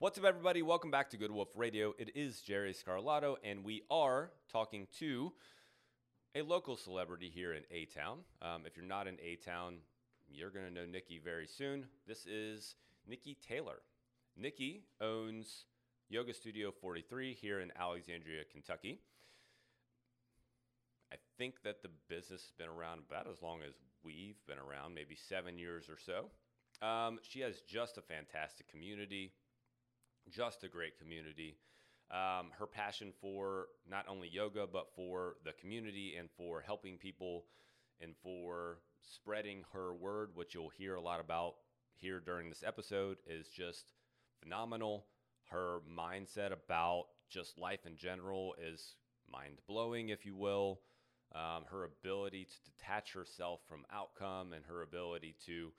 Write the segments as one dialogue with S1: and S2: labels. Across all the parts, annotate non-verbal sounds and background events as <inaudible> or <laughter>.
S1: What's up, everybody? Welcome back to Good Wolf Radio. It is Jerry Scarlato, and we are talking to a local celebrity here in A Town. Um, if you're not in A Town, you're going to know Nikki very soon. This is Nikki Taylor. Nikki owns Yoga Studio 43 here in Alexandria, Kentucky. I think that the business has been around about as long as we've been around, maybe seven years or so. Um, she has just a fantastic community, just a great community. Um, her passion for not only yoga, but for the community and for helping people and for spreading her word, which you'll hear a lot about here during this episode, is just phenomenal. Her mindset about just life in general is mind blowing, if you will. Um, her ability to detach herself from outcome and her ability to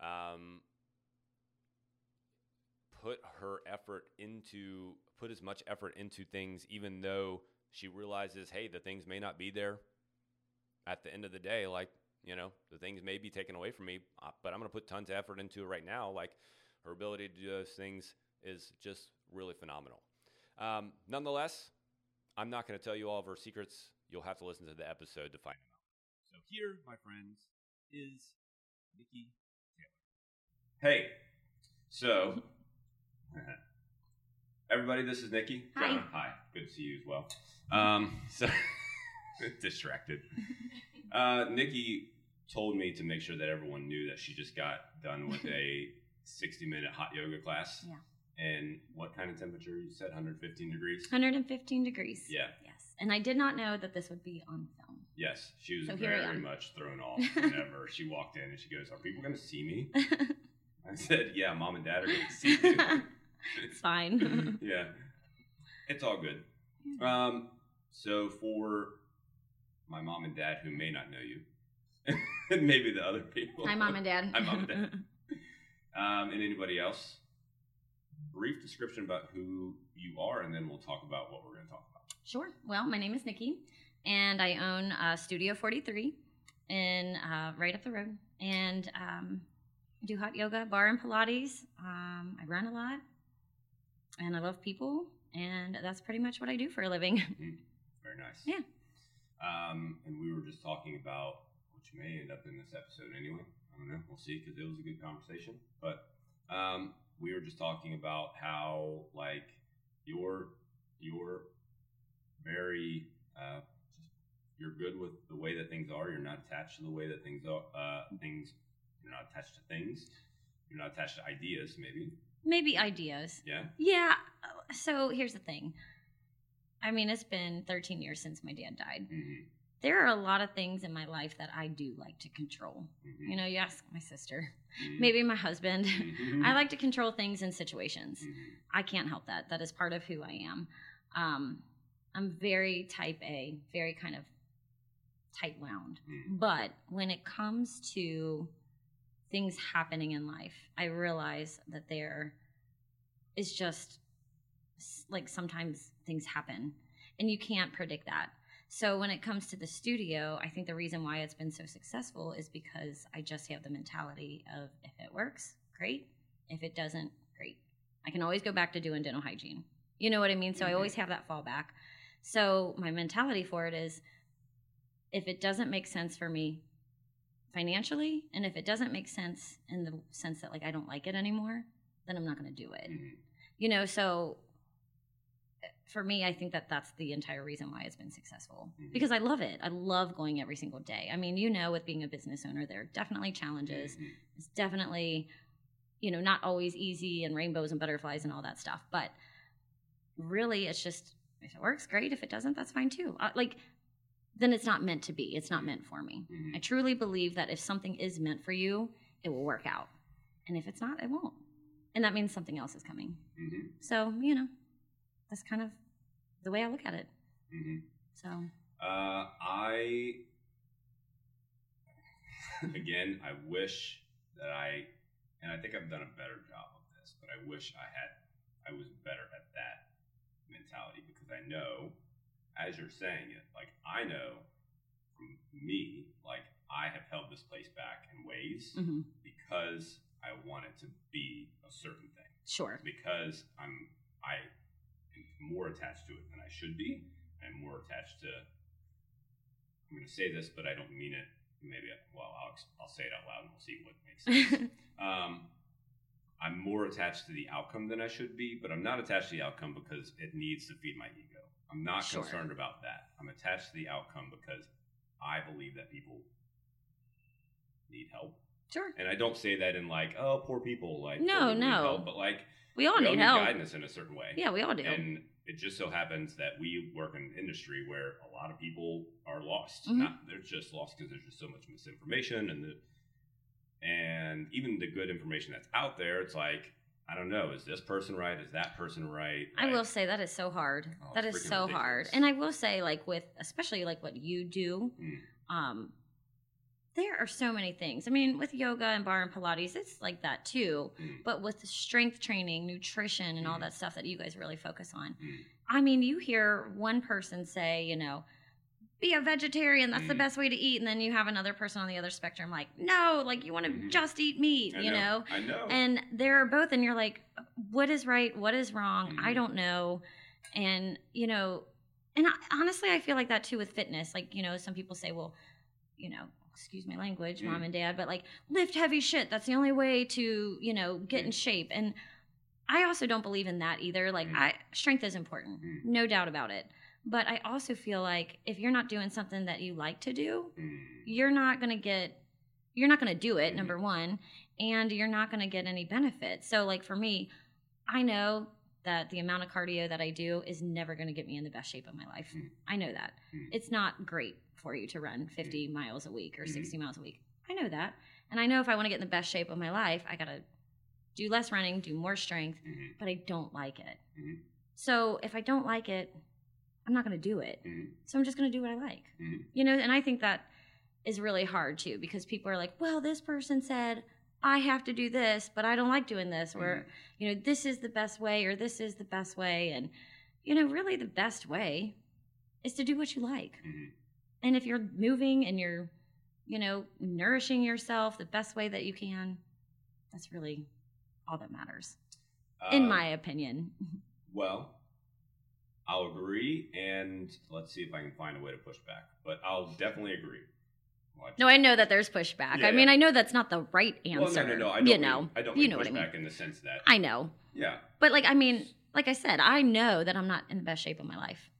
S1: um, put her effort into put as much effort into things even though she realizes hey the things may not be there. At the end of the day like you know the things may be taken away from me uh, but i'm going to put tons of effort into it right now. Like her ability to do those things is just really phenomenal. Um, nonetheless i'm not going to tell you all of her secrets. You'll have to listen to the episode to find them out. So here my friends is nikki taylor. Hey so Everybody, this is Nikki.
S2: Hi.
S1: John, hi. Good to see you as well. Um, so <laughs> distracted. Uh, Nikki told me to make sure that everyone knew that she just got done with a <laughs> 60 minute hot yoga class.
S2: Yeah.
S1: And what kind of temperature you said? 115 degrees?
S2: 115 degrees.
S1: Yeah.
S2: Yes. And I did not know that this would be on film.
S1: Yes. She was
S2: So here I
S1: very
S2: am.
S1: much thrown off <laughs> whenever she walked in and she goes, Are people going to see me? I said, Yeah, mom and dad are going to see you. <laughs>
S2: it's fine. <laughs>
S1: yeah, it's all good. Um, so for my mom and dad who may not know you, <laughs> maybe the other people,
S2: Hi, mom and dad.
S1: Hi, mom and dad. um, and anybody else, brief description about who you are, and then we'll talk about what we're going to talk about.
S2: Sure. Well, my name is Nikki, and I own uh, Studio 43 in uh, right up the road, and um, do hot yoga, barre and Pilates. Um, I run a lot, and I love people, and that's pretty much what I do for a living. <laughs>
S1: Very nice.
S2: Yeah.
S1: Um, and we were just talking about which may end up in this episode anyway. I don't know. We'll see because it was a good conversation. But um, we were just talking about how like you're you're very uh, you're good with the way that things are. You're not attached to the way that things are. Uh, things you're not attached to things. You're not attached to ideas. Maybe.
S2: Maybe ideas.
S1: Yeah.
S2: Yeah. So here's the thing. I mean, it's been 13 years since my dad died.
S1: hmm
S2: There are a lot of things in my life that I do like to control.
S1: hmm
S2: You know, you ask my sister,
S1: Mhm.
S2: maybe my husband.
S1: Mhm. <laughs>
S2: I like to control things and situations.
S1: Mhm.
S2: I can't help that. That is part of who I am. Um, I'm very type A, very kind of tight wound.
S1: Mhm.
S2: But when it comes to things happening in life, I realize that there is just like sometimes things happen and you can't predict that. So when it comes to the studio, I think the reason why it's been so successful is because I just have the mentality of if it works, great. If it doesn't, great. I can always go back to doing dental hygiene. You know what I mean? So I
S1: Mhm.
S2: always have that fallback. So my mentality for it is if it doesn't make sense for me financially and if it doesn't make sense in the sense that like I don't like it anymore, then I'm not going to do it.
S1: Mhm.
S2: You know, so eh, for me, I think that that's the entire reason why it's been successful
S1: Mhm.
S2: because I love it. I love going every single day. I mean, you know, with being a business owner, there are definitely challenges.
S1: Mhm.
S2: It's definitely, you know, not always easy and rainbows and butterflies and all that stuff. But really, it's just if it works, great. If it doesn't, that's fine too. Uh, like, then it's not meant to be. It's not meant for me.
S1: Mhm.
S2: I truly believe that if something is meant for you, it will work out. And if it's not, it won't. And that means something else is coming.
S1: Mhm.
S2: So, you know, that's kind of the way I look at it.
S1: Mhm.
S2: So,
S1: Uh, I <laughs> again, I wish that I, and I think I've done a better job of this, but I wish I had, I was better at that mentality because I know, as you're saying it, like I know from me, like I have held this place back in ways
S2: mhm.
S1: because I want it to be a certain thing.
S2: Sure.
S1: because I'm I am more attached to it than I should be. I'm more attached to. I'm going to say this, but I don't mean it. Maybe I, well, I'll I'll say it out loud and we'll see what makes sense. <laughs> um, I'm more attached to the outcome than I should be, but I'm not attached to the outcome because it needs to feed my ego. I'm not
S2: Sure.
S1: concerned about that. I'm attached to the outcome because I believe that people need help.
S2: sure.
S1: And I don't say that in like, oh, poor people, like
S2: No,
S1: people
S2: no.
S1: help, but like
S2: We all
S1: we
S2: need help.
S1: guidance in a certain way.
S2: Yeah, we all do.
S1: And it just so happens that we work in an industry where a lot of people are lost.
S2: Mhm.
S1: Not they're just lost because there's just so much misinformation and the and even the good information that's out there, it's like I don't know, is this person right? Is that person right?
S2: I will say that is so hard.
S1: Oh,
S2: that is so hard. And I will say, like with especially like what you do,
S1: Mm.
S2: um, there are so many things. I mean, with yoga and barre and Pilates, it's like that too.
S1: Mm.
S2: But with strength training, nutrition, and all
S1: Mm.
S2: that stuff that you guys really focus on,
S1: Mm.
S2: I mean, you hear one person say, you know, be a vegetarian. That's the
S1: Mm.
S2: best way to eat, and then you have another person on the other spectrum like, no, like you want to
S1: Mhm.
S2: just eat meat,
S1: I
S2: you know?
S1: I know.
S2: and they're both and you're like what is right what is wrong i
S1: Mhm.
S2: don't know and you know and I, honestly i feel like that too with fitness like you know some people say well you know excuse my language mom
S1: Mm.
S2: and dad but like lift heavy shit that's the only way to you know get in
S1: Mm.
S2: shape and i also don't believe in that either like
S1: Mm.
S2: i strength is important
S1: Mm.
S2: no doubt about it but i also feel like if you're not doing something that you like to do
S1: Mm.
S2: you're not going to get you're not going to do it
S1: Mhm.
S2: number one and you're not going to get any benefit so like for me i know that the amount of cardio that i do is never going to get me in the best shape of my life
S1: Mhm.
S2: i know that
S1: Mhm.
S2: it's not great for you to run 50 miles a week or
S1: Mhm.
S2: 60 miles a week i know that and i know if i want to get in the best shape of my life i got to do less running do more strength
S1: Mhm.
S2: but i don't like it
S1: Mhm.
S2: so if i don't like it i'm not going to do it
S1: Mhm.
S2: so I'm just going to do what I like.
S1: Mhm.
S2: You know, and I think that is really hard too because people are like, well, this person said I have to do this, but I don't like doing this, or,
S1: Mhm.
S2: you know, this is the best way, or this is the best way. And, you know, really the best way is to do what you like.
S1: Mhm.
S2: And if you're moving and you're, you know, nourishing yourself the best way that you can, that's really all that matters, in
S1: Um,
S2: my opinion. <laughs>
S1: Well, I'll agree, and let's see if I can find a way to push back. But I'll definitely agree. Watch.
S2: No, I know that there's pushback.
S1: Yeah,
S2: I mean,
S1: yeah.
S2: I know that's not the right answer.
S1: Well, no, no, no. I don't
S2: you
S1: mean,
S2: know,
S1: I don't
S2: you know what I
S1: pushback
S2: mean.
S1: in the sense that
S2: I know,
S1: yeah,
S2: but like, I mean, like I said, I know that I'm not in the best shape of my life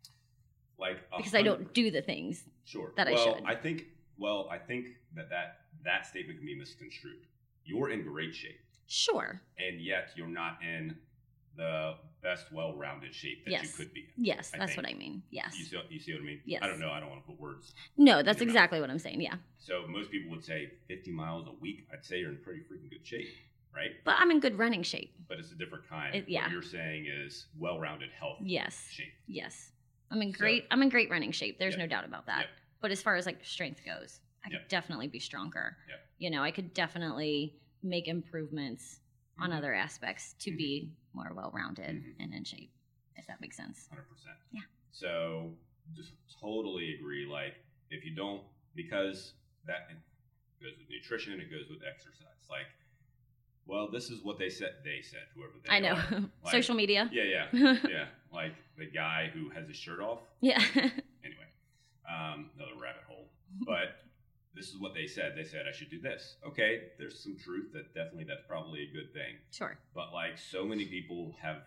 S1: like
S2: because I don't do the things.
S1: sure
S2: that I
S1: well,
S2: should.
S1: I think well, I think that that that statement can be misconstrued. You're in great shape,
S2: Sure.
S1: and yet you're not in the best, well-rounded shape that you could be in.
S2: Yes,
S1: I
S2: that's
S1: think.
S2: what I mean. Yes.
S1: You see, you see what I mean?
S2: Yes.
S1: I don't know. I don't want to put words.
S2: No, that's exactly what I'm saying. Yeah.
S1: So most people would say 50 miles a week. I'd say you're in pretty freaking good shape, right?
S2: But I'm in good running shape.
S1: But it's a different kind.
S2: It- yeah.
S1: What you're saying is well-rounded health
S2: Yes.
S1: shape.
S2: Yes. I'm in
S1: So-
S2: great I'm in great running shape. There's
S1: Yep.
S2: no doubt about that.
S1: Yep.
S2: But as far as like strength goes, I could definitely be stronger.
S1: Yep.
S2: You know, I could definitely make improvements on
S1: Mhm.
S2: other aspects to
S1: Mhm.
S2: be more well-rounded
S1: Mhm.
S2: and in shape, if that makes sense.
S1: Hundred percent.
S2: Yeah.
S1: So just totally agree. Like if you don't, because that goes with nutrition, it goes with exercise. Like, well, this is what they said. They said whoever they
S2: I know. <laughs>
S1: Like,
S2: Social media.
S1: Yeah, yeah, <laughs> yeah. Like the guy who has his shirt off.
S2: yeah.
S1: Anyway, um, another rabbit hole. But this is what they said. They said I should do this. Okay, there's some truth that definitely that's probably a good thing.
S2: sure.
S1: But like so many people have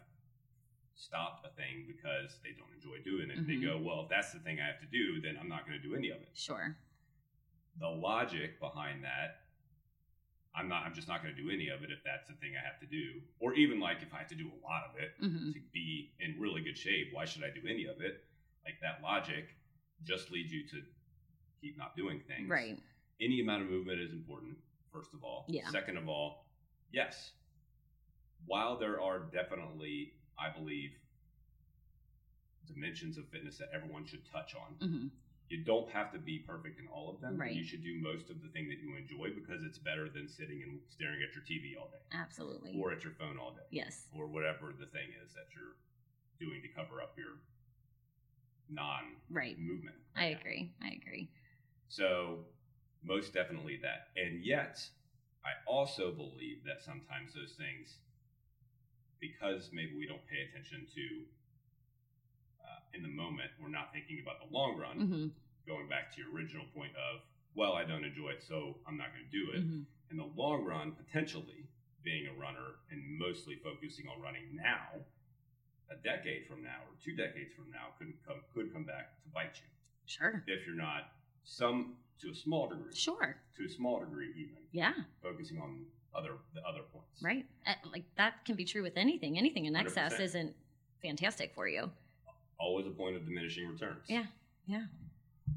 S1: stopped a thing because they don't enjoy doing it. They
S2: Mhm.
S1: go, well, if that's the thing I have to do, then I'm not going to do any of it.
S2: Sure.
S1: The logic behind that, I'm not. I'm just not going to do any of it if that's the thing I have to do. Or even like if I have to do a lot of it
S2: hmm
S1: to be in really good shape, why should I do any of it? Like that logic just leads you to keep not doing things.
S2: Right.
S1: Any amount of movement is important. First of all.
S2: Yeah.
S1: Second of all, yes. While there are definitely, I believe, dimensions of fitness that everyone should touch on,
S2: hmm
S1: you don't have to be perfect in all of them.
S2: Right.
S1: You should do most of the thing that you enjoy because it's better than sitting and staring at your TV all day
S2: Absolutely.
S1: or at your phone all day
S2: yes.
S1: or whatever the thing is that you're doing to cover up your non
S2: Right.
S1: movement.
S2: I agree. I agree.
S1: So, most definitely that. And yet, I also believe that sometimes those things because maybe we don't pay attention to uh, in the moment, we're not thinking about the long run.
S2: hmm
S1: Going back to your original point of, well, I don't enjoy it, so I'm not going to do it.
S2: hmm
S1: In the long run, potentially being a runner and mostly focusing on running now, a decade from now or two decades from now could come could come back to bite you
S2: Sure.
S1: if you're not some to a small degree,
S2: Sure.
S1: to a small degree even
S2: Yeah.
S1: focusing on other the other points.
S2: Right. Uh, like that can be true with anything. Anything in excess
S1: 100%.
S2: isn't fantastic for you.
S1: Always a point of diminishing returns.
S2: Yeah. Yeah.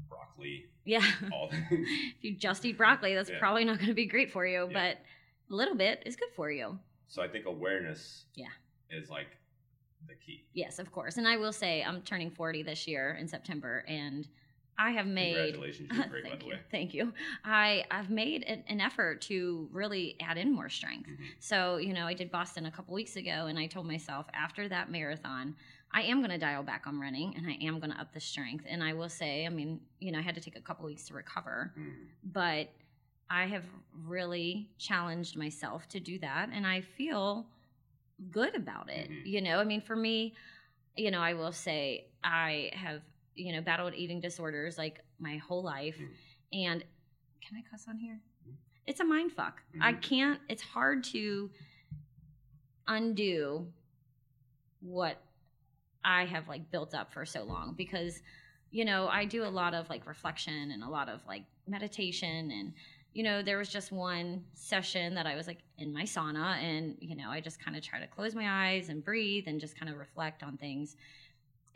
S1: Broccoli,
S2: Yeah. <laughs>
S1: all <laughs>
S2: if you just eat broccoli, that's
S1: Yeah.
S2: probably not going to be great for you,
S1: Yeah.
S2: but a little bit is good for you.
S1: So I think awareness
S2: Yeah.
S1: is like the key.
S2: Yes, of course. And I will say I'm turning 40 this year in September and I have made
S1: Congratulations, you're <laughs> great by
S2: Thank
S1: the
S2: you.
S1: way.
S2: Thank you. I I've made an, an effort to really add in more strength.
S1: Mhm.
S2: So, you know, I did Boston a couple weeks ago and I told myself after that marathon, I am going to dial back on running and I am going to up the strength. And I will say, I mean, you know, I had to take a couple weeks to recover,
S1: Mhm.
S2: but I have really challenged myself to do that and I feel good about it.
S1: Mhm.
S2: You know, I mean, for me, you know, I will say I have, you know, battled eating disorders like my whole life.
S1: Mhm.
S2: And can I cuss on here?
S1: Mhm.
S2: It's a mind fuck. I
S1: Mhm.
S2: can't, it's hard to undo what I have like built up for so long because, you know, I do a lot of like reflection and a lot of like meditation and, you know, there was just one session that I was like in my sauna and, you know, I just kind of try to close my eyes and breathe and just kind of reflect on things.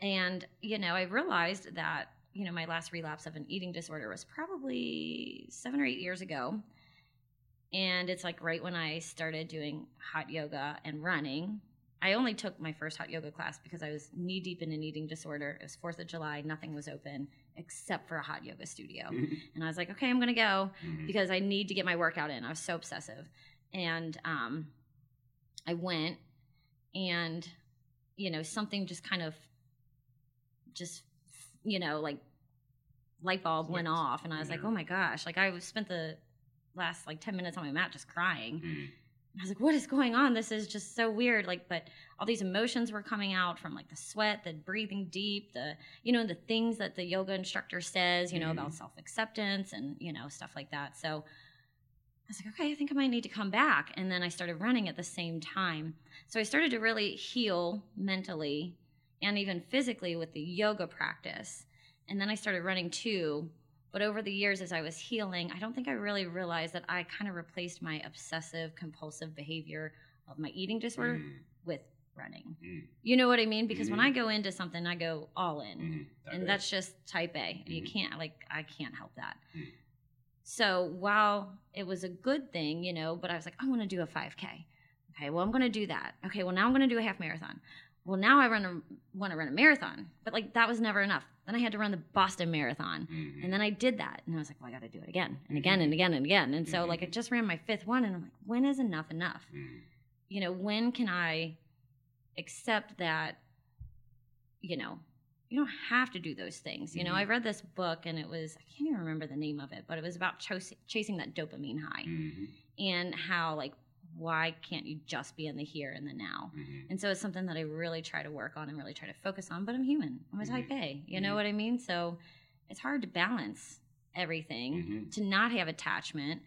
S2: And, you know, I realized that, you know, my last relapse of an eating disorder was probably seven or eight years ago. And it's like right when I started doing hot yoga and running. I only took my first hot yoga class because I was knee deep in an eating disorder. It was 4th of July, nothing was open except for a hot yoga studio. <laughs> And I was like, okay, I'm going to go
S1: Mhm.
S2: because I need to get my workout in. I was so obsessive. And um, I went and, you know, something just kind of just, you know, like light bulb went off. And I was
S1: in
S2: like, oh my gosh. Like I spent the last like 10 minutes on my mat just crying.
S1: Mhm.
S2: I was like, what is going on? This is just so weird. Like, but all these emotions were coming out from like the sweat, the breathing deep, the, you know, the things that the yoga instructor says, you know, about
S1: Mhm.
S2: self acceptance and, you know, stuff like that. So I was like, okay, I think I might need to come back. And then I started running at the same time. So I started to really heal mentally and even physically with the yoga practice. And then I started running too. But over the years, as I was healing, I don't think I really realized that I kind of replaced my obsessive compulsive behavior of my eating disorder
S1: Mhm.
S2: with running.
S1: Mhm.
S2: You know what I mean? Because when
S1: Mhm.
S2: I go into something, I go all in.
S1: Type
S2: And
S1: A.
S2: that's just type A. And you can't, like, I can't help that.
S1: Mhm.
S2: So while it was a good thing, you know, but I was like, I want to do a 5K. Okay, well, I'm going to do that. Okay, well, now I'm going to do a half marathon. Well, now I run a, want to run a marathon. But, like, that was never enough. Then I had to run the Boston Marathon.
S1: Mhm.
S2: And then I did that. And I was like, well, I got to do it again and again and again and again. And so, like, I just ran my fifth one. And I'm like, when is enough enough?
S1: Mhm.
S2: You know, when can I accept that, you know, you don't have to do those things. You know. I read this book and it was, I can't even remember the name of it, but it was about chas- chasing that dopamine high
S1: Mhm.
S2: and how, like, why can't you just be in the here and the now?
S1: Mhm.
S2: And so it's something that I really try to work on and really try to focus on. But I'm human. I'm a type
S1: Mhm.
S2: A. You know
S1: Mhm.
S2: what I mean? So it's hard to balance everything,
S1: Mhm.
S2: to not have attachment,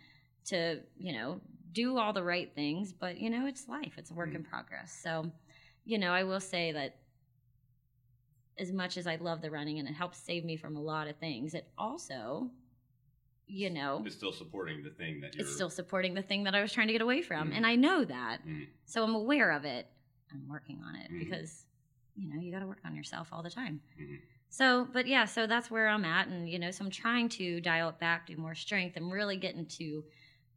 S2: to, you know, do all the right things. But, you know, it's life, it's a work in progress. So, you know, I will say that as much as I love the running and it helps save me from a lot of things, it also, you know,
S1: It's still supporting the thing that
S2: it's still supporting the thing that I was trying to get away from.
S1: Mhm.
S2: And I know that.
S1: Mhm.
S2: So I'm aware of it. I'm working on it
S1: Mhm.
S2: because, you know, you got to work on yourself all the time.
S1: Mhm.
S2: So, but yeah, so that's where I'm at. And, you know, so I'm trying to dial it back, do more strength, and really get into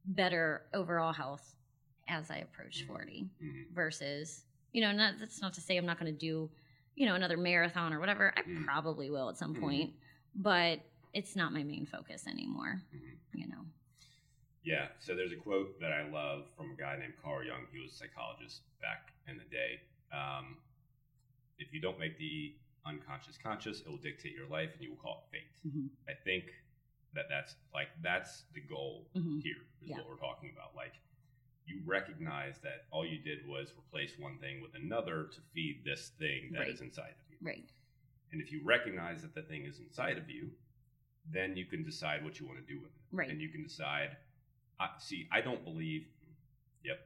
S2: better overall health as I approach
S1: Mhm.
S2: 40
S1: Mhm.
S2: versus, you know, not, that's not to say I'm not going to do, you know, another marathon or whatever. I
S1: Mhm.
S2: probably will at some point, but it's not my main focus anymore,
S1: Mhm.
S2: you know.
S1: Yeah. So there's a quote that I love from a guy named Carl Jung. He was a psychologist back in the day. Um, if you don't make the unconscious conscious, it will dictate your life, and you will call it fate.
S2: Mhm.
S1: I think that that's like that's the goal
S2: Mhm.
S1: here is
S2: Yeah.
S1: what we're talking about. Like you recognize that all you did was replace one thing with another to feed this thing that is
S2: Right.
S1: inside of you.
S2: Right.
S1: And if you recognize that the thing is inside of you, then you can decide what you want to do with it.
S2: Right.
S1: And you can decide. I, see, I don't believe. Yep.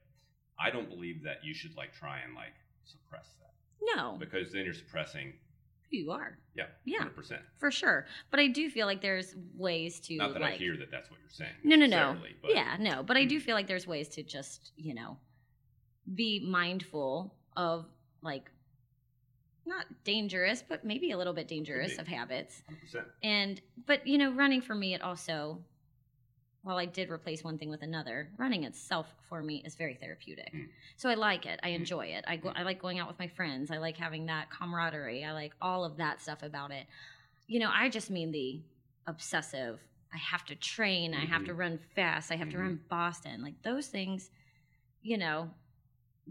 S1: I don't believe that you should like try and like suppress that
S2: No,
S1: because then you're suppressing.
S2: who you are
S1: Yeah.
S2: Yeah.
S1: Percent.
S2: for sure. But I do feel like there's ways to
S1: Not that
S2: like
S1: I hear that that's what you're saying.
S2: no no no
S1: But
S2: yeah no but i do
S1: Mm.
S2: feel like there's ways to just you know be mindful of like not dangerous but maybe a little bit dangerous of habits
S1: 100%.
S2: and but you know running for me it also while i did replace one thing with another running itself for me is very therapeutic
S1: Mm.
S2: so i like it i
S1: Mm.
S2: enjoy it I, go,
S1: Mm.
S2: I like going out with my friends i like having that camaraderie i like all of that stuff about it you know i just mean the obsessive i have to train i have to run fast i have to
S1: Mhm.
S2: run boston like those things you know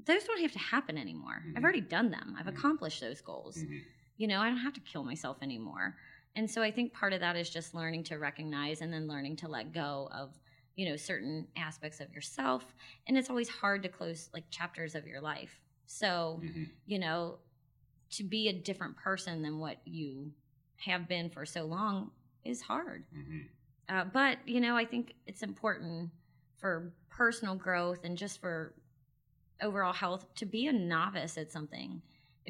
S2: those don't have to happen anymore
S1: Mhm.
S2: i've already done them i've
S1: Mhm.
S2: accomplished those goals
S1: Mhm.
S2: you know, I don't have to kill myself anymore. And so I think part of that is just learning to recognize and then learning to let go of, you know, certain aspects of yourself. And it's always hard to close like chapters of your life. So,
S1: Mhm.
S2: you know, to be a different person than what you have been for so long is hard.
S1: Mhm.
S2: Uh, but you know, I think it's important for personal growth and just for overall health to be a novice at something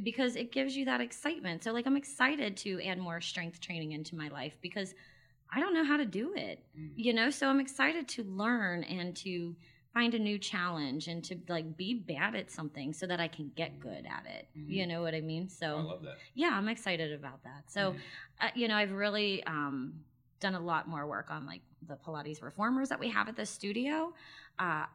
S2: because it gives you that excitement. So, like, I'm excited to add more strength training into my life because I don't know how to do it,
S1: Mhm.
S2: you know. So I'm excited to learn and to find a new challenge and to like be bad at something so that I can get good at it. You
S1: Mhm.
S2: know what I mean? So
S1: I love that.
S2: yeah, I'm excited about that. So
S1: Mhm.
S2: uh, you know, I've really um, done a lot more work on like the Pilates reformers that we have at the studio. Uh,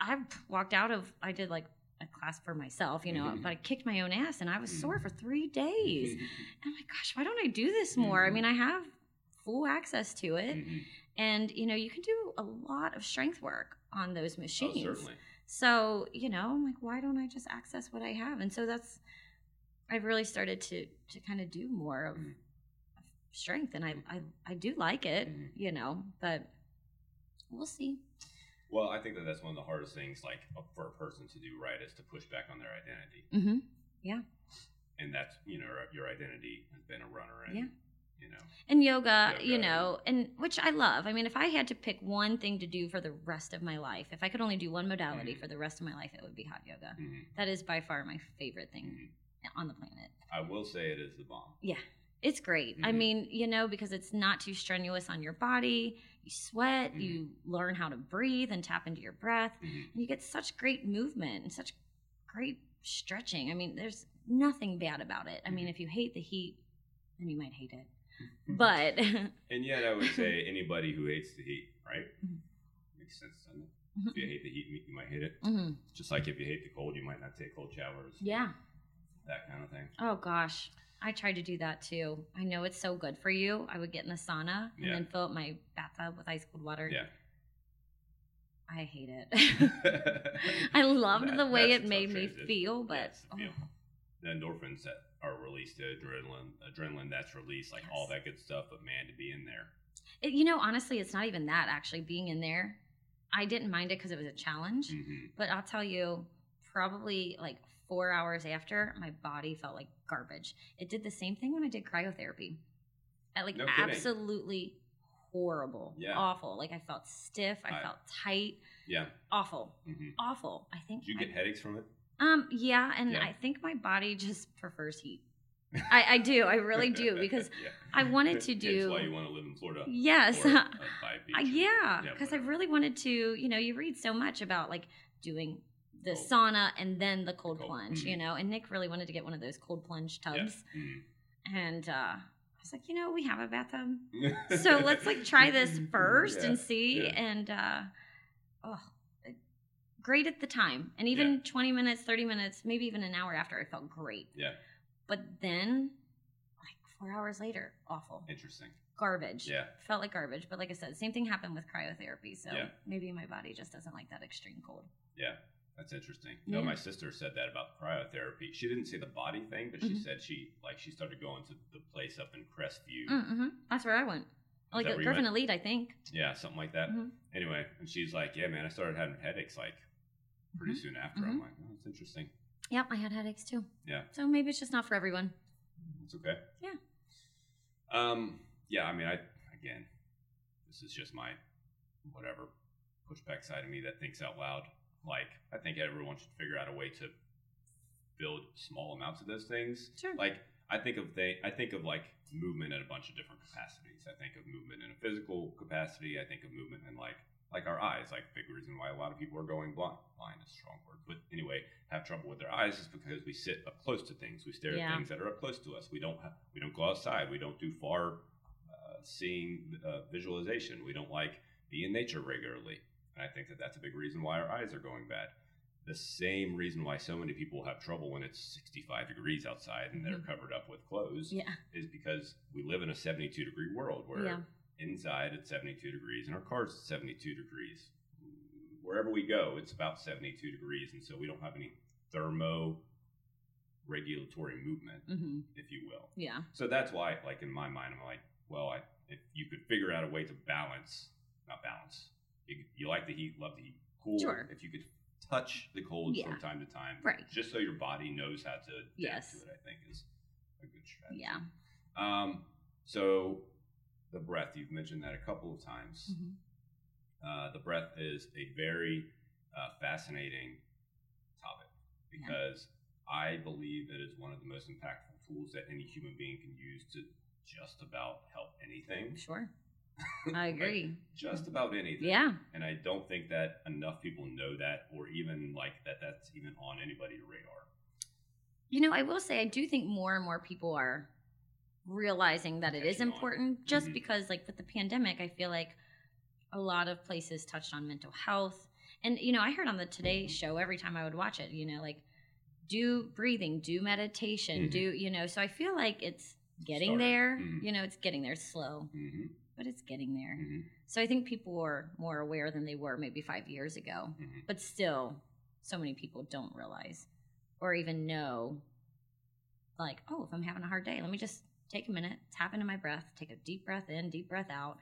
S2: I've walked out of, I did like a class for myself, you know,
S1: Mhm.
S2: but I kicked my own ass and I was sore
S1: Mhm.
S2: for three days. <laughs> And I'm like, gosh, why don't I do this more? I
S1: Mhm.
S2: mean, I have full access to it.
S1: Mhm.
S2: And, you know, you can do a lot of strength work on those
S1: Oh,
S2: machines.
S1: certainly.
S2: So, you know, I'm like, why don't I just access what I have? And so that's, I've really started to to kind of do more of, of strength, and I, I I do like it, you know, but we'll see.
S1: Well, I think that that's one of the hardest things, like for a person to do right, is to push back on their identity,
S2: Mm-hmm. Yeah.
S1: And that's you know your identity has been a runner, and
S2: Yeah.
S1: you know,
S2: And yoga,
S1: Yoga.
S2: you know, and which I love. I mean, if I had to pick one thing to do for the rest of my life, if I could only do one modality
S1: Mhm.
S2: for the rest of my life, it would be hot yoga.
S1: Mhm.
S2: That is by far my favorite thing
S1: Mhm.
S2: on the planet.
S1: I will say it is the bomb.
S2: Yeah, it's great. I
S1: Mhm.
S2: mean, you know, because it's not too strenuous on your body. You sweat,
S1: Mhm.
S2: you learn how to breathe and tap into your breath,
S1: Mhm.
S2: and you get such great movement and such great stretching. I mean, there's nothing bad about it. I mean,
S1: Mhm.
S2: if you hate the heat, then you might hate it. But <laughs>
S1: and yet I would say <laughs> anybody who hates the heat, right?
S2: Mhm.
S1: Makes sense, doesn't it? If you hate the heat, you might hate it.
S2: Mhm.
S1: Just like if you hate the cold, you might not take cold showers.
S2: yeah.
S1: that kind of thing.
S2: Oh gosh, I tried to do that too. I know it's so good for you. I would get in the sauna and
S1: Yeah.
S2: then fill up my bathtub with ice cold water.
S1: Yeah.
S2: I hate it. <laughs> <laughs> I loved
S1: That-
S2: the way it made me
S1: transition.
S2: feel, but
S1: Yes,
S2: oh,
S1: yeah. the endorphins that are released, the adrenaline, adrenaline that's released, like all that good stuff. But man, to be in there,
S2: it- you know, honestly, it's not even that. Actually, being in there, I didn't mind it because it was a challenge.
S1: Mhm.
S2: But I'll tell you, probably like four hours after, my body felt like garbage. It did the same thing when I did cryotherapy. I, like
S1: No
S2: absolutely horrible,
S1: Yeah.
S2: awful. Like I felt stiff, I,
S1: I-
S2: felt tight,
S1: yeah.
S2: awful,
S1: hmm
S2: awful. I think.
S1: Did you
S2: I-
S1: get headaches from it?
S2: um, yeah, and
S1: Yeah.
S2: I think my body just <laughs> prefers heat. I, I do, I really do, <laughs> because
S1: Yeah. <laughs>
S2: I wanted to
S1: That's
S2: do.
S1: why you want to live in Florida.
S2: yes,
S1: Or, uh, by a beach.
S2: Yeah,
S1: Yeah,
S2: because I really wanted to, you know, you read so much about like doing the
S1: Cold.
S2: sauna and then the cold,
S1: cold,
S2: plunge,
S1: mhm.
S2: you know, and Nick really wanted to get one of those cold plunge
S1: Yeah.
S2: tubs.
S1: Mhm.
S2: And uh, I was like, you know, we have a bathtub. <laughs> So let's like try this first
S1: Yeah,
S2: and see.
S1: yeah.
S2: And uh, oh, great at the time. And even 20 minutes, 30 minutes, maybe even an hour after, I felt great.
S1: Yeah.
S2: But then, like four hours later, awful.
S1: Interesting.
S2: Garbage.
S1: Yeah.
S2: Felt like garbage. But like I said, same thing happened with cryotherapy. So
S1: Yeah.
S2: maybe my body just doesn't like that extreme cold.
S1: Yeah. That's interesting. No,
S2: Yeah.
S1: my sister said that about cryotherapy. She didn't say the body thing, but she
S2: Mhm.
S1: said she like she started going to the place up in Crestview.
S2: Mm-hmm. That's where I went. Like a
S1: where
S2: Griffin? Elite, I think.
S1: Yeah, something like that.
S2: Mhm.
S1: Anyway, and she's like, "Yeah, man, I started having headaches like pretty
S2: Mhm.
S1: soon after. I'm
S2: Mhm.
S1: like, oh, that's interesting.
S2: Yep, I had headaches too.
S1: Yeah.
S2: So maybe it's just not for everyone.
S1: It's okay.
S2: Yeah.
S1: Um. Yeah. I mean, I again, this is just my whatever pushback side of me that thinks out loud. Like, I think everyone should figure out a way to build small amounts of those things.
S2: Sure.
S1: Like, I think of they, I think of like movement in a bunch of different capacities. I think of movement in a physical capacity. I think of movement in like like our eyes. Like, big reason why a lot of people are going blind. Blind is a strong word, but anyway, have trouble with their eyes is because we sit up close to things. We stare
S2: Yeah.
S1: at things that are up close to us. We don't ha- we don't go outside. We don't do far uh, seeing uh, visualization. We don't like be in nature regularly. And I think that that's a big reason why our eyes are going bad. The same reason why so many people have trouble when it's 65 degrees outside and they're
S2: Mhm.
S1: covered up with clothes
S2: Yeah.
S1: is because we live in a 72 degree world where
S2: Yeah.
S1: inside it's 72 degrees and our car's 72 degrees. Wherever we go, it's about 72 degrees. And so we don't have any thermo regulatory movement,
S2: hmm
S1: if you will.
S2: Yeah.
S1: So that's why, like in my mind, I'm like, well, I, if you could figure out a way to balance, not balance, you, you like the heat, love the heat, cool.
S2: Sure.
S1: If you could touch the cold
S2: Yeah.
S1: from time to time,
S2: Right.
S1: Just so your body knows how to adapt
S2: Yes.
S1: to it, I think is a good strategy.
S2: Yeah.
S1: Um. So the breath, you've mentioned that a couple of times.
S2: Mhm.
S1: Uh, the breath is a very uh, fascinating topic because I believe it is one of the most impactful tools that any human being can use to just about help anything.
S2: Sure. <laughs> I
S1: Like,
S2: agree.
S1: just about anything.
S2: Yeah.
S1: And I don't think that enough people know that or even like that that's even on anybody's radar.
S2: You know, I will say I do think more and more people are realizing that it is
S1: Catching on.
S2: important just
S1: Mhm.
S2: because like with the pandemic, I feel like a lot of places touched on mental health. And you know, I heard on the Today show every time I would watch it, you know, like do breathing, do meditation,
S1: Mhm.
S2: do, you know, so I feel like it's getting there.
S1: Mhm.
S2: You know, it's getting there slow,
S1: Mm-hmm.
S2: But it's getting there.
S1: Mm-hmm.
S2: So I think people are more aware than they were maybe 5 years ago
S1: Mm-hmm.
S2: but still so many people don't realize or even know like oh if i'm having a hard day let me just take a minute tap into my breath take a deep breath in deep breath out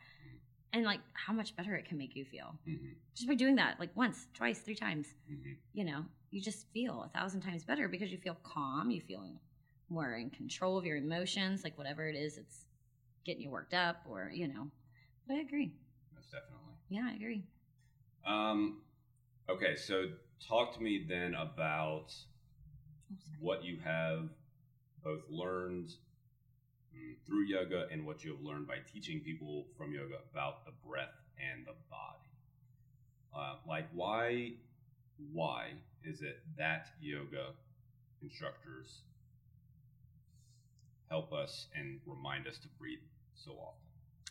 S2: and like how much better it can make you feel
S1: Mm-hmm.
S2: just by doing that like once twice three times
S1: Mm-hmm.
S2: you know you just feel a thousand times better because you feel calm you feel more in control of your emotions like whatever it is it's getting you worked up or you know but i agree
S1: Most definitely.
S2: yeah i agree
S1: Um, okay, so talk to me then about
S2: Oh,
S1: what you have both learned mm, through yoga and what you have learned by teaching people from yoga about the breath and the body. Uh, like, why, why is it that yoga instructors help us and remind us to breathe so often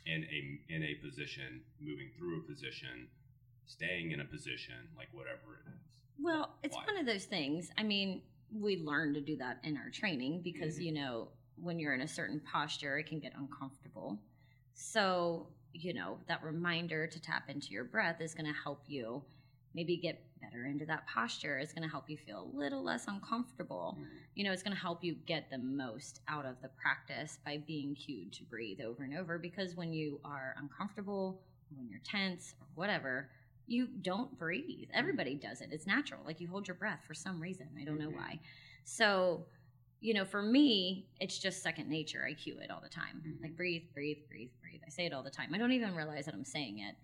S1: in a in a position, moving through a position, staying in a position, like whatever it is.
S2: Well, it's
S1: Why?
S2: one of those things. I mean, we learn to do that in our training because,
S1: Mhm.
S2: you know, when you're in a certain posture, it can get uncomfortable. So, you know, that reminder to tap into your breath is going to help you maybe get better into that posture. It's going to help you feel a little less uncomfortable.
S1: Mhm.
S2: You know, it's going to help you get the most out of the practice by being cued to breathe over and over because when you are uncomfortable, when you're tense or whatever, you don't breathe. Everybody does it. It's natural. Like you hold your breath for some reason. I don't know
S1: Mhm.
S2: why. So, you know, for me, it's just second nature. I cue it all the time.
S1: Mhm.
S2: Like breathe, breathe, breathe, breathe. I say it all the time. I don't even realize that I'm saying it.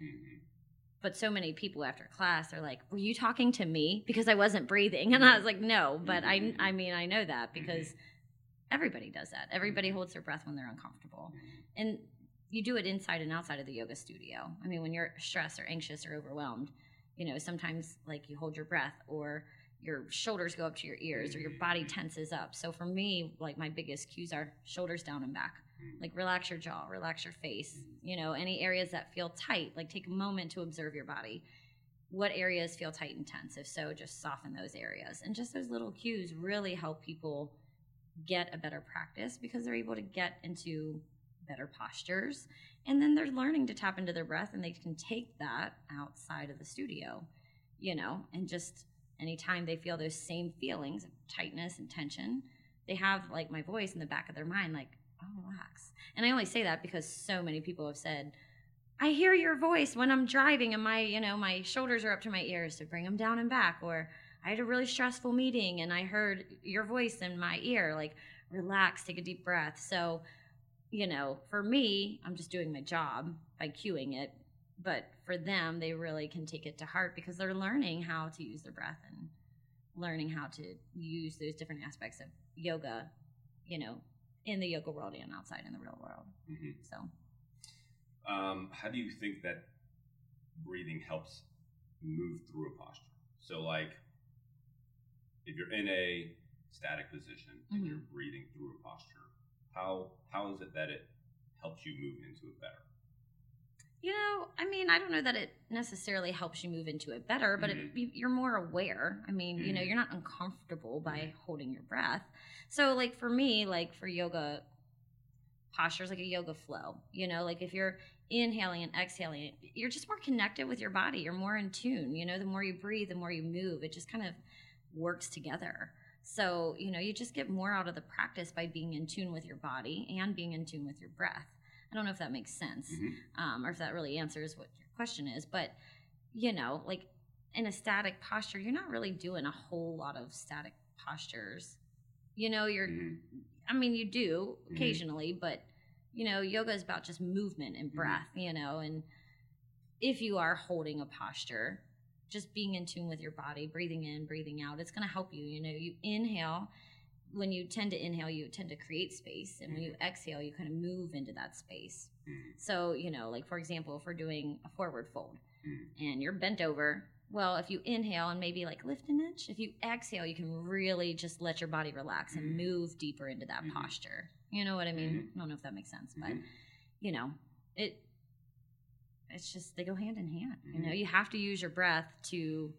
S2: But so many people after class are like, "Were you talking to me because I wasn't breathing?" And I was like, "No, but. I mm-hmm. I mean, I know that mm-hmm. because everybody does that. Everybody mm-hmm. holds their breath when they're uncomfortable." And you do it inside and outside of the yoga studio. I mean, when you're stressed or anxious or overwhelmed, you know, sometimes like you hold your breath or your shoulders go up to your ears or your body tenses up. So for me, like my biggest cues are shoulders down and back. Like relax your jaw, relax your face. Mm-hmm. You know, any areas that feel tight, like take a moment to observe your body. What areas feel tight and tense? If so, just soften those areas. And just those little cues really help people get a better practice because they're able to get into better postures and then they're learning to tap into their breath and they can take that outside of the studio you know and just anytime they feel those same feelings of tightness and tension they have like my voice in the back of their mind like Oh, relax and i only say that because so many people have said i hear your voice when i'm driving and my you know my shoulders are up to my ears to bring them down and back or I had a really stressful meeting and I heard your voice in my ear, like, relax, take a deep breath. So, you know, for me, I'm just doing my job by cueing it. But for them, they really can take it to heart because they're learning how to use their breath and learning how to use those different aspects of yoga, you know, in the yoga world and outside in the real world.
S1: hmm
S2: So,
S1: Um, how do you think that breathing helps move through a posture? So, like, if you're in a static position and
S2: Mhm.
S1: you're breathing through a posture, how how is it that it helps you move into it better?
S2: You know, I mean, I don't know that it necessarily helps you move into it better, but it,
S1: Mhm.
S2: you- you're more aware. I mean, you know,
S1: Mhm.
S2: you're not uncomfortable by
S1: Mhm.
S2: holding your breath. So, like for me, like for yoga postures, like a yoga flow, you know, like if you're inhaling and exhaling, you're just more connected with your body. You're more in tune. You know, the more you breathe, the more you move. It just kind of works together. So, you know, you just get more out of the practice by being in tune with your body and being in tune with your breath. I don't know if that makes sense
S1: Mhm.
S2: um, or if that really answers what your question is. But you know, like in a static posture, you're not really doing a whole lot of static postures. You know, you're.
S1: Mhm.
S2: I mean, you do
S1: Mhm.
S2: occasionally, but you know, yoga is about just movement and
S1: Mhm.
S2: breath. You know, and if you are holding a posture, just being in tune with your body, breathing in, breathing out, it's going to help you. You know, you inhale. When you tend to inhale, you tend to create space, and when you exhale, you kind of move into that space.
S1: Mhm.
S2: So, you know, like for example, if we're doing a forward fold
S1: Mhm.
S2: and you're bent over, well, if you inhale and maybe like lift an inch, if you exhale, you can really just let your body relax and move deeper into that
S1: Mhm.
S2: posture. You know what I mean?
S1: Mhm.
S2: I don't know if that makes sense, but you know, it it's just they go hand in hand. You know, you have to use your breath to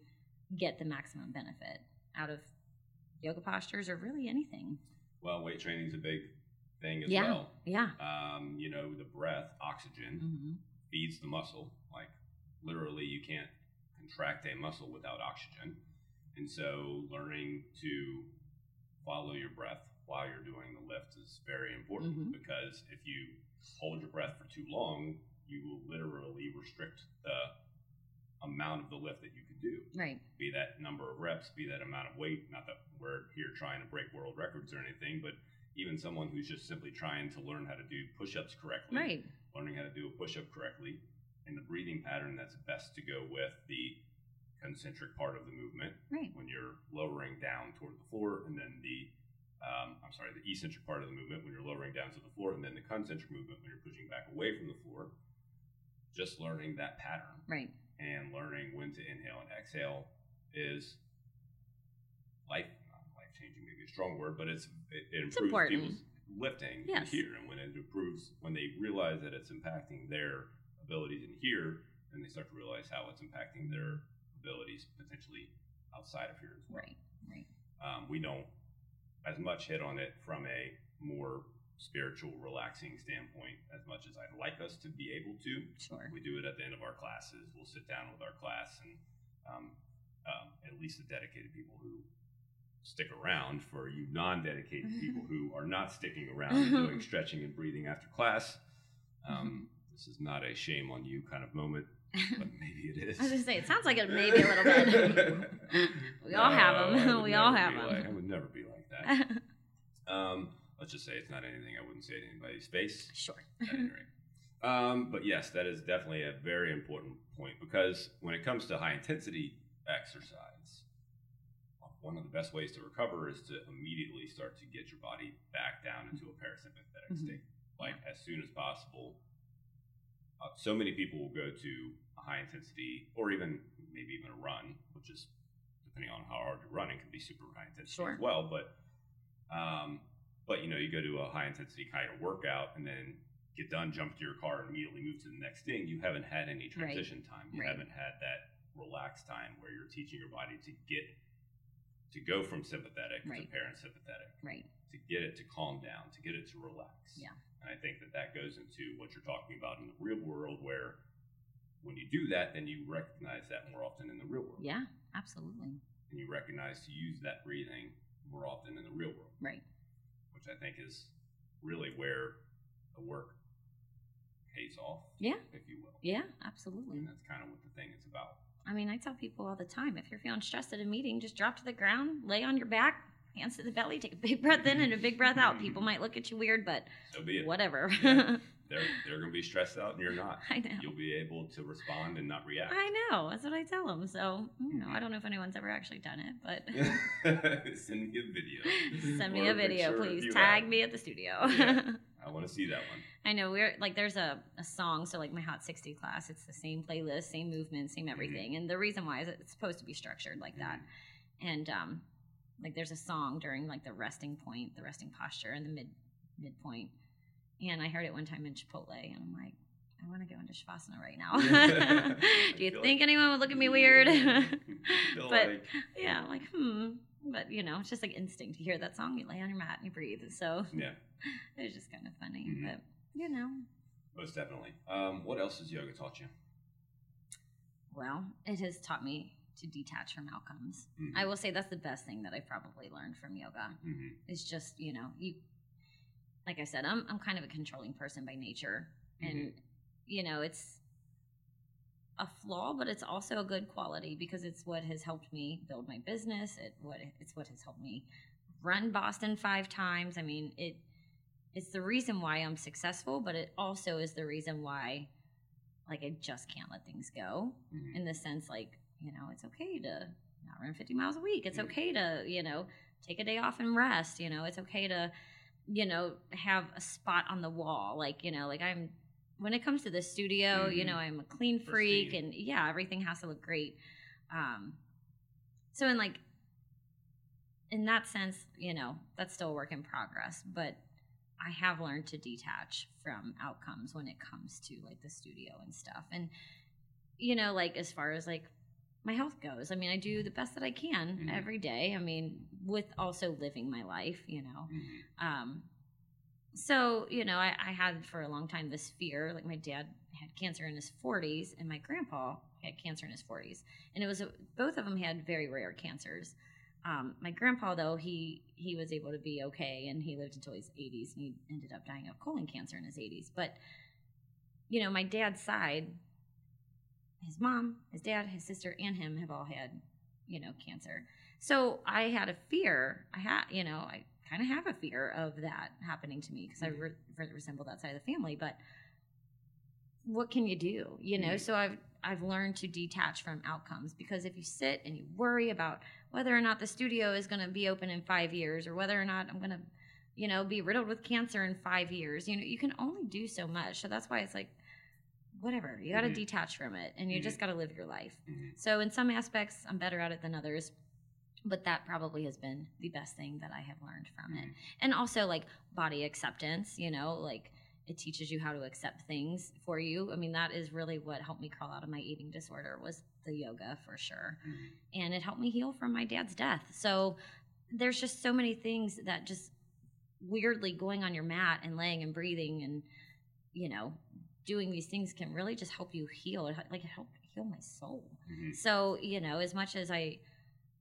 S2: get the maximum benefit out of yoga postures or really anything.
S1: Well, weight training is a big thing as
S2: Yeah.
S1: well.
S2: Yeah.
S1: Um, you know, the breath, oxygen,
S2: hmm
S1: feeds the muscle. Like literally, you can't contract a muscle without oxygen. And so, learning to follow your breath while you're doing the lift is very important
S2: Mhm.
S1: because if you hold your breath for too long, you will literally restrict the amount of the lift that you can do.
S2: Right.
S1: Be that number of reps, be that amount of weight. Not that we're here trying to break world records or anything, but even someone who's just simply trying to learn how to do push-ups correctly
S2: Right.
S1: learning how to do a push-up correctly and the breathing pattern that's best to go with the concentric part of the movement
S2: Right.
S1: when you're lowering down toward the floor and then the um, i'm sorry the eccentric part of the movement when you're lowering down to the floor and then the concentric movement when you're pushing back away from the floor just learning that pattern
S2: Right.
S1: And learning when to inhale and exhale is life life changing maybe a strong word but it's it, it improves
S2: important.
S1: people's lifting
S2: Yes.
S1: here and when it improves when they realize that it's impacting their abilities in here and they start to realize how it's impacting their abilities potentially outside of here as well
S2: Right. Right.
S1: um, we don't as much hit on it from a more spiritual relaxing standpoint as much as i'd like us to be able to
S2: Sure.
S1: we do it at the end of our classes. We'll sit down with our class and um, um, at least the dedicated people who stick around. For you non-dedicated <laughs> people who are not sticking around and doing <laughs> stretching and breathing after class, um, this is not a shame on you kind of moment, but <laughs> maybe it is.
S2: I was gonna say it sounds like it maybe a little bit. we all have
S1: No,
S2: them. we all have them.
S1: like- I would never be like that. Let's just say it's not anything I wouldn't say to anybody's face.
S2: sure.
S1: at any rate. Um, but yes, that is definitely a very important point because when it comes to high intensity exercise, one of the best ways to recover is to immediately start to get your body back down into a parasympathetic
S2: Mhm.
S1: state, like as soon as possible. Uh, so many people will go to a high intensity or even maybe even a run, which is depending on how hard you're running, can be super high intensity
S2: Sure.
S1: as well. But um, but you know, you go to a high intensity kind of workout and then get done, jump to your car, and immediately move to the next thing. You haven't had any
S2: Right.
S1: transition time. You
S2: Right.
S1: haven't had that relaxed time where you're teaching your body to get to go from sympathetic
S2: Right.
S1: to parasympathetic,
S2: Right.
S1: to get it to calm down, to get it to relax.
S2: Yeah.
S1: And I think that that goes into what you're talking about in the real world, where when you do that, then you recognize that more often in the real world.
S2: Yeah. Absolutely.
S1: And you recognize to use that breathing more often in the real world
S2: Right.
S1: Which I think is really where the work pays off,
S2: Yeah.
S1: if you will.
S2: Yeah. Absolutely.
S1: And that's kind of what the thing is about.
S2: I mean, I tell people all the time if you're feeling stressed at a meeting, just drop to the ground, lay on your back, hands to the belly, take a big breath in and a big breath out. Mm-hmm. People might look at you weird, but
S1: So be it.
S2: whatever.
S1: Yeah. <laughs> They're they're going to be stressed out, and you're not. <laughs>
S2: I know.
S1: You'll be able to respond and not react.
S2: I know. That's what I tell them. So, you know. I don't know if anyone's ever actually done it, but <laughs>
S1: Send me a video. <laughs>
S2: send me
S1: Or
S2: a video, please. Tag
S1: have.
S2: me at the studio.
S1: Yeah. I want to see that one.
S2: I know we're like there's a, a song, so like my Hot 60 class, it's the same playlist, same movement, same everything. And the reason why is it's supposed to be structured like that. And um like there's a song during like the resting point, the resting posture and the mid midpoint. And I heard it one time in Chipotle and I'm like, I want to go into Shavasana right now. <laughs> <laughs> Do you think
S1: like-
S2: anyone would look at me weird? <laughs> But-
S1: like-
S2: yeah, I'm like, hmm. But you know, it's just like instinct. You hear that song, you lay on your mat and you breathe. So
S1: yeah,
S2: it was just kind of funny.
S1: Mhm.
S2: But you know,
S1: most definitely. Um, what else has yoga taught you?
S2: well, it has taught me to detach from outcomes.
S1: Mhm.
S2: I will say that's the best thing that I probably learned from yoga.
S1: Mhm.
S2: Is just you know you, like I said, I'm I'm kind of a controlling person by nature, and you know it's a flaw, but it's also a good quality because it's what has helped me build my business. It what it's what has helped me run Boston five times. I mean it. It's the reason why I'm successful, but it also is the reason why, like, I just can't let things go
S1: Mhm.
S2: in the sense like you know it's okay to not run 50 miles a week it's
S1: Mhm.
S2: okay to you know take a day off and rest you know it's okay to you know have a spot on the wall like you know like i'm when it comes to the studio you
S1: Mhm.
S2: know i'm a clean freak and yeah everything has to look great. Um so in like in that sense you know that's still a work in progress but i have learned to detach from outcomes when it comes to like the studio and stuff. And you know like as far as like my health goes. I mean i do the best that i can
S1: Mhm.
S2: every day. I mean with also living my life you know.
S1: Mhm.
S2: um so you know I, I had for a long time this fear like my dad had cancer in his 40s and my grandpa had cancer in his 40s and it was a, both of them had very rare cancers. Um, my grandpa though he he was able to be okay and he lived until his 80s and he ended up dying of colon cancer in his 80s but you know my dad's side his mom his dad his sister and him have all had you know cancer. So i had a fear i had you know i kind of have a fear of that happening to me because i re- re- resemble that side of the family but what can you do you know?
S1: Mhm.
S2: so i've i've learned to detach from outcomes because if you sit and you worry about whether or not the studio is going to be open in five years or whether or not i'm going to you know be riddled with cancer in five years you know you can only do so much. So that's why it's like whatever you got to
S1: Mhm.
S2: detach from it and you just got to live your life
S1: Mhm.
S2: so in some aspects i'm better at it than others but that probably has been the best thing that i have learned from it
S1: Mhm.
S2: and also like body acceptance you know like it teaches you how to accept things for you i mean that is really what helped me crawl out of my eating disorder was the yoga for sure
S1: Mhm.
S2: and it helped me heal from my dad's death so there's just so many things that just weirdly going on your mat and laying and breathing and you know doing these things can really just help you heal It- like it helped heal my soul
S1: Mhm.
S2: so, you know, as much as I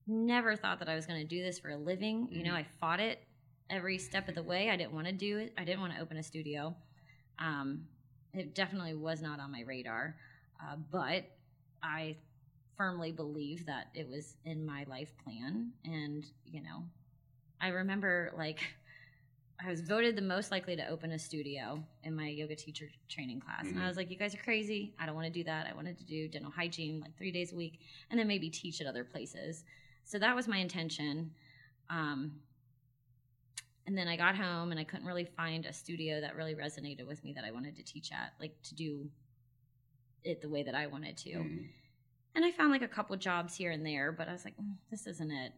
S2: never thought that I was going to do this for a living, you know,
S1: Mhm.
S2: I fought it every step of the way. I didn't want to do it. I didn't want to open a studio. Um, it definitely was not on my radar. Uh, but I firmly believe that it was in my life plan. And, you know, I remember like I was voted the most likely to open a studio in my yoga teacher training class. And I
S1: Mhm.
S2: was like, you guys are crazy. I don't want to do that. I wanted to do dental hygiene like three days a week and then maybe teach at other places. So that was my intention. Um, and then I got home and I couldn't really find a studio that really resonated with me that I wanted to teach at, like to do it the way that I wanted to.
S1: Mhm.
S2: And I found like a couple jobs here and there, but I was like, "Mm, this isn't it.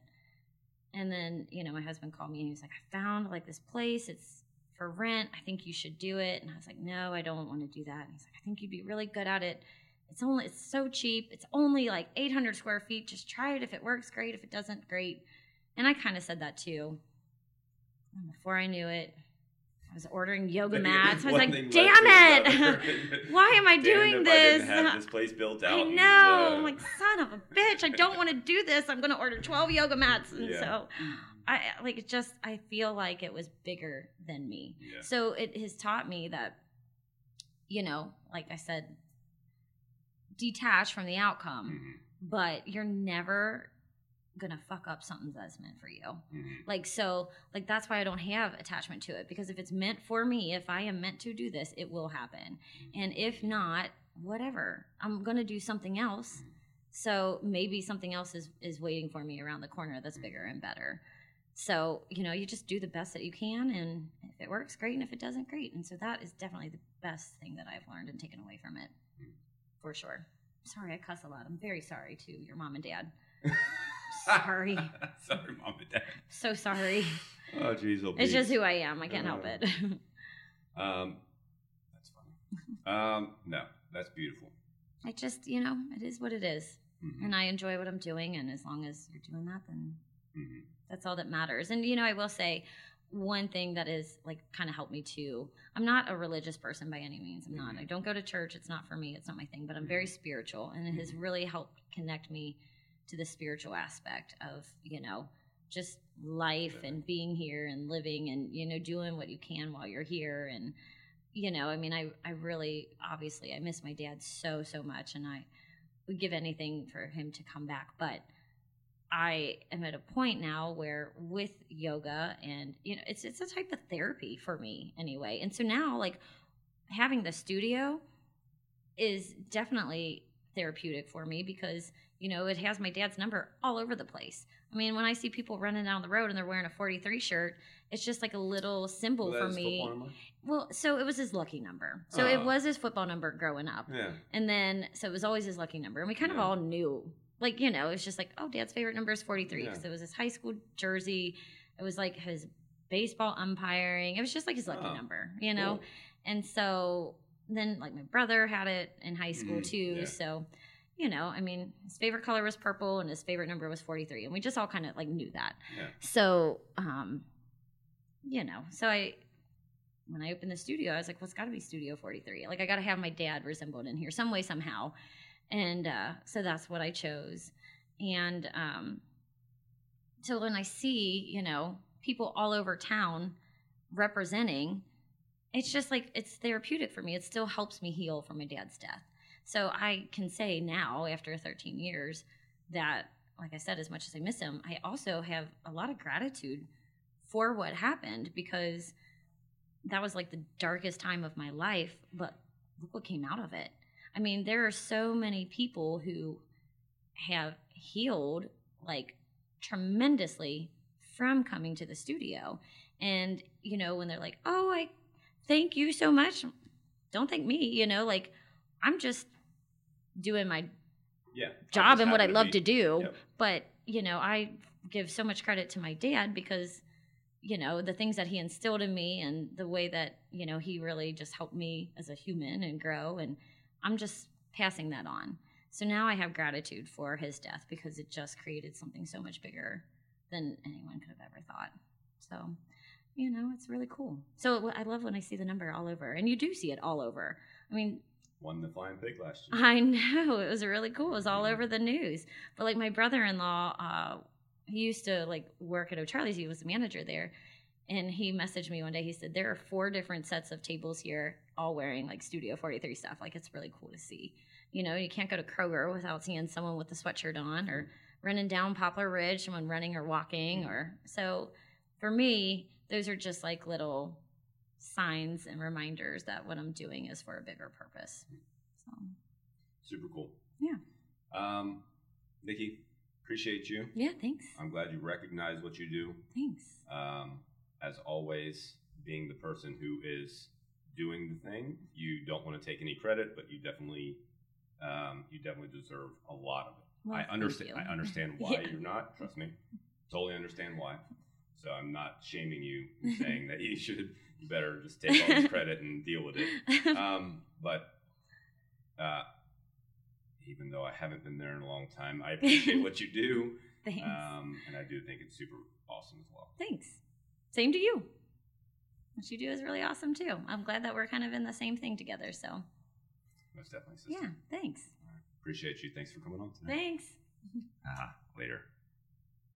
S2: And then, you know, my husband called me and he was like, I found like this place. It's for rent. I think you should do it. And I was like, no, I don't want to do that. And he's like, I think you'd be really good at it. It's only, it's so cheap. It's only like 800 square feet. Just try it. If it works, great. If it doesn't, great. And I kind of said that too. And before I knew it, I was ordering yoga mats. I was like, damn it. <laughs> Why am I
S1: Damn
S2: doing
S1: if I
S2: this?
S1: this place built <laughs> out.
S2: I know.
S1: uh,
S2: I'm like, son of a bitch. I don't want to do this. I'm going to order 12 yoga mats. And
S1: Yeah.
S2: so I like it just, I feel like it was bigger than me.
S1: yeah.
S2: So it has taught me that, you know, like I said, detach from the outcome.
S1: Mhm.
S2: but you're never gonna fuck up something that's meant for you.
S1: Mhm.
S2: Like so, like that's why I don't have attachment to it because if it's meant for me, if I am meant to do this, it will happen. And if not, whatever. I'm gonna do something else. So maybe something else is is waiting for me around the corner that's bigger and better. So, you know, you just do the best that you can and if it works, great, and if it doesn't, great. And so that is definitely the best thing that I've learned and taken away from it.
S1: Mm.
S2: For sure. Sorry, I cuss a lot. I'm very sorry to your mom and dad. <laughs> Sorry. <laughs>
S1: sorry, mom and dad.
S2: So sorry.
S1: Oh, jeez, oh,
S2: It's just who I am. I can't help
S1: Uh,
S2: it. <laughs>
S1: Um, that's funny. Um, no, that's beautiful.
S2: I just, you know, it is what it is.
S1: Mhm.
S2: And I enjoy what I'm doing. And as long as you're doing that, then
S1: Mhm.
S2: that's all that matters. And, you know, I will say one thing that is like kind of helped me too. I'm not a religious person by any means. I'm not.
S1: Mhm.
S2: I don't go to church. It's not for me. It's not my thing. But I'm very spiritual. And it has
S1: Mhm.
S2: really helped connect me to the spiritual aspect of, you know, just life and being here and living and, you know, doing what you can while you're here. And, you know, I mean, I, I really, obviously, I miss my dad so, so much. And I would give anything for him to come back. But I am at a point now where with yoga and you know it's it's a type of therapy for me anyway. And so now like having the studio is definitely therapeutic for me because you know it has my dad's number all over the place. I mean, when I see people running down the road and they're wearing a 43 shirt, it's just like a little symbol
S1: Well,
S2: for me. Well, so it was his lucky number. So
S1: Oh.
S2: it was his football number growing up.
S1: Yeah.
S2: And then, so it was always his lucky number. And we kind of all knew, like, you know, it was just like, oh, dad's favorite number is 43
S1: Yeah.
S2: because it was his high school jersey. It was like his baseball umpiring. It was just like his lucky
S1: Oh,
S2: number, you know?
S1: Cool.
S2: And so then, like, my brother had it in high school
S1: Mhm,
S2: too.
S1: yeah.
S2: So, you know, I mean, his favorite color was purple and his favorite number was 43. And we just all kind of like knew that.
S1: Yeah.
S2: So, um, you know, so I, when I opened the studio, I was like, well, it's got to be Studio 43. Like, I got to have my dad resembled in here some way, somehow. And uh, so that's what I chose. And um, so when I see, you know, people all over town representing, it's just like it's therapeutic for me. It still helps me heal from my dad's death. So I can say now, after 13 years, that, like I said, as much as I miss him, I also have a lot of gratitude for what happened because that was like the darkest time of my life. But look what came out of it. I mean, there are so many people who have healed like tremendously from coming to the studio. And, you know, when they're like, oh, I thank you so much. Don't thank me, you know, like I'm just doing my
S1: Yeah.
S2: job and what I love
S1: be-
S2: to do.
S1: Yep.
S2: But, you know, I give so much credit to my dad because, you know, the things that he instilled in me and the way that, you know, he really just helped me as a human and grow. And I'm just passing that on. So now I have gratitude for his death because it just created something so much bigger than anyone could have ever thought. So, you know, it's really cool. So I love when I see the number all over, and you do see it all over. I mean,
S1: Won the flying pig last year.
S2: I <laughs> know it was really cool. It was all over the news. But like my brother-in-law, uh, he used to like work at O'Charlie's. He was the manager there, and he messaged me one day. He said there are four different sets of tables here, all wearing like Studio 43 stuff. Like it's really cool to see. You know, you can't go to Kroger without seeing someone with a sweatshirt on, or running down Poplar Ridge, someone running or walking, or so. For me, those are just like little signs and reminders that what I'm doing is for a bigger purpose. So.
S1: Super cool.
S2: Yeah.
S1: Um, Nikki, appreciate you.
S2: Yeah, thanks.
S1: I'm glad you recognize what you do.
S2: Thanks.
S1: Um, as always, being the person who is doing the thing, you don't want to take any credit, but you definitely, um, you definitely deserve a lot of it.
S2: Well,
S1: I understand. I understand <laughs> why
S2: Yeah.
S1: you're not. Trust me, totally understand why. So I'm not shaming you, <laughs> saying that you should. You better just take all this credit and deal with it. <laughs> Um, but uh, even though I haven't been there in a long time, I appreciate what you do, <laughs>
S2: Thanks.
S1: um, and I do think it's super awesome as well.
S2: Thanks. Same to you. What you do is really awesome too. I'm glad that we're kind of in the same thing together. So,
S1: Most definitely, sister.
S2: yeah, thanks.
S1: Appreciate you. Thanks for coming on today.
S2: Thanks. <laughs>
S1: Ah, later.